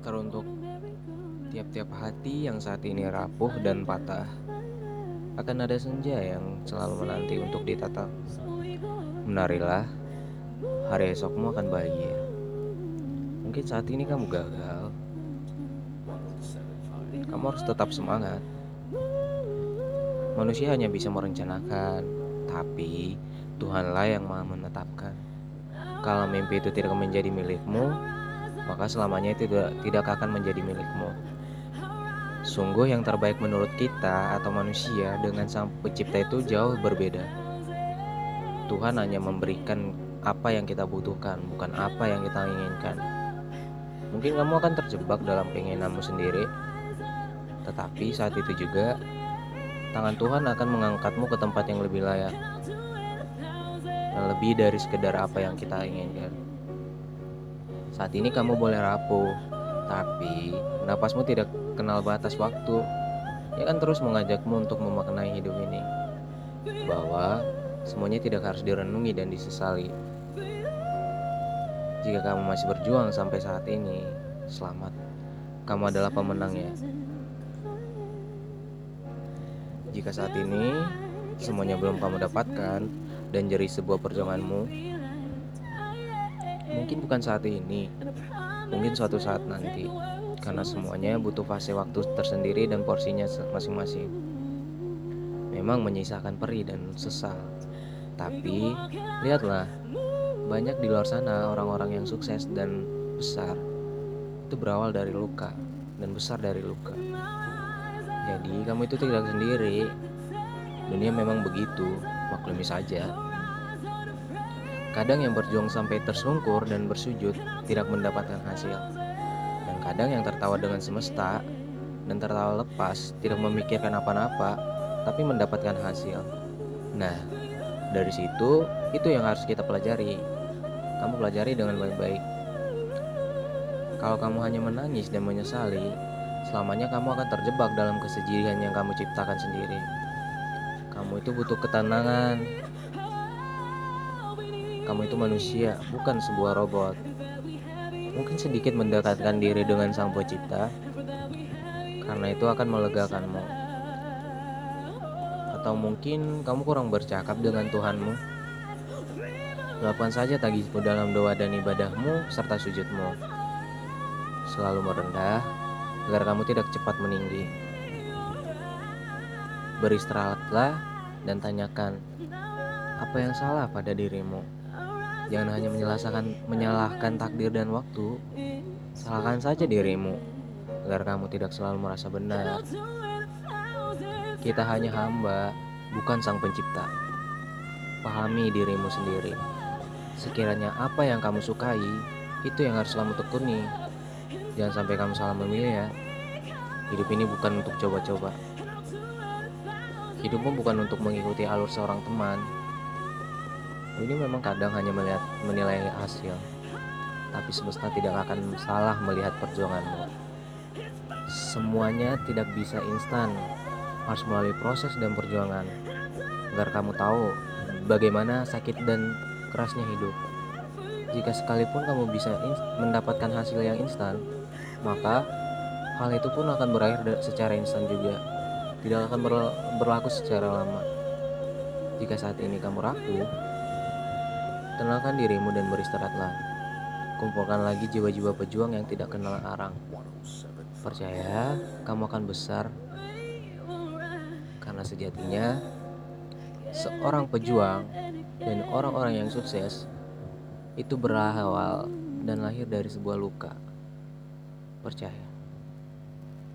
Teruntuk tiap-tiap hati yang saat ini rapuh dan patah, akan ada senja yang selalu menanti untuk ditatap. Menarilah, hari esokmu akan bahagia. Mungkin saat ini kamu gagal, kamu harus tetap semangat. Manusia hanya bisa merencanakan, tapi Tuhanlah yang maha menetapkan. Kalau mimpi itu tidak menjadi milikmu, maka selamanya itu tidak, tidak akan menjadi milikmu. Sungguh yang terbaik menurut kita atau manusia dengan sang pencipta itu jauh berbeda. Tuhan hanya memberikan apa yang kita butuhkan, bukan apa yang kita inginkan. Mungkin kamu akan terjebak dalam keinginanmu sendiri, tetapi saat itu juga tangan Tuhan akan mengangkatmu ke tempat yang lebih layak dan lebih dari sekedar apa yang kita inginkan. Saat ini kamu boleh rapuh, tapi napasmu tidak kenal batas waktu. Ia akan terus mengajakmu untuk memaknai hidup ini. Bahwa semuanya tidak harus direnungi dan disesali. Jika kamu masih berjuang sampai saat ini, selamat. Kamu adalah pemenangnya. Jika saat ini semuanya belum kamu dapatkan dan jadi sebuah perjuanganmu, Mungkin bukan saat ini, mungkin suatu saat nanti, karena semuanya butuh fase waktu tersendiri dan porsinya masing-masing. Memang menyisakan perih dan sesal, tapi lihatlah, banyak di luar sana orang-orang yang sukses dan besar itu berawal dari luka dan besar dari luka. Jadi, kamu itu tidak sendiri. Dunia memang begitu, maklumi saja. Kadang yang berjuang sampai tersungkur dan bersujud tidak mendapatkan hasil. Dan kadang yang tertawa dengan semesta dan tertawa lepas tidak memikirkan apa-apa tapi mendapatkan hasil. Nah, dari situ itu yang harus kita pelajari. Kamu pelajari dengan baik-baik. Kalau kamu hanya menangis dan menyesali, selamanya kamu akan terjebak dalam kesedihan yang kamu ciptakan sendiri. Kamu itu butuh ketenangan, kamu itu manusia, bukan sebuah robot. Mungkin sedikit mendekatkan diri dengan Sang Pencipta, karena itu akan melegakanmu. Atau mungkin kamu kurang bercakap dengan Tuhanmu. Lakukan saja tagismu dalam doa dan ibadahmu serta sujudmu. Selalu merendah agar kamu tidak cepat meninggi. Beristirahatlah dan tanyakan apa yang salah pada dirimu. Jangan hanya menyalahkan, menyalahkan takdir dan waktu. Salahkan saja dirimu agar kamu tidak selalu merasa benar. Kita hanya hamba, bukan sang pencipta. Pahami dirimu sendiri. Sekiranya apa yang kamu sukai, itu yang harus kamu tekuni. Jangan sampai kamu salah memilih ya. Hidup ini bukan untuk coba-coba. Hidupmu bukan untuk mengikuti alur seorang teman, ini memang kadang hanya melihat menilai hasil, tapi semesta tidak akan salah melihat perjuanganmu. Semuanya tidak bisa instan, harus melalui proses dan perjuangan agar kamu tahu bagaimana sakit dan kerasnya hidup. Jika sekalipun kamu bisa mendapatkan hasil yang instan, maka hal itu pun akan berakhir secara instan juga. Tidak akan berlaku secara lama. Jika saat ini kamu rapuh, Tenangkan dirimu dan beristirahatlah. Kumpulkan lagi jiwa-jiwa pejuang yang tidak kenal arang. Percaya, kamu akan besar. Karena sejatinya, seorang pejuang dan orang-orang yang sukses itu berawal dan lahir dari sebuah luka. Percaya.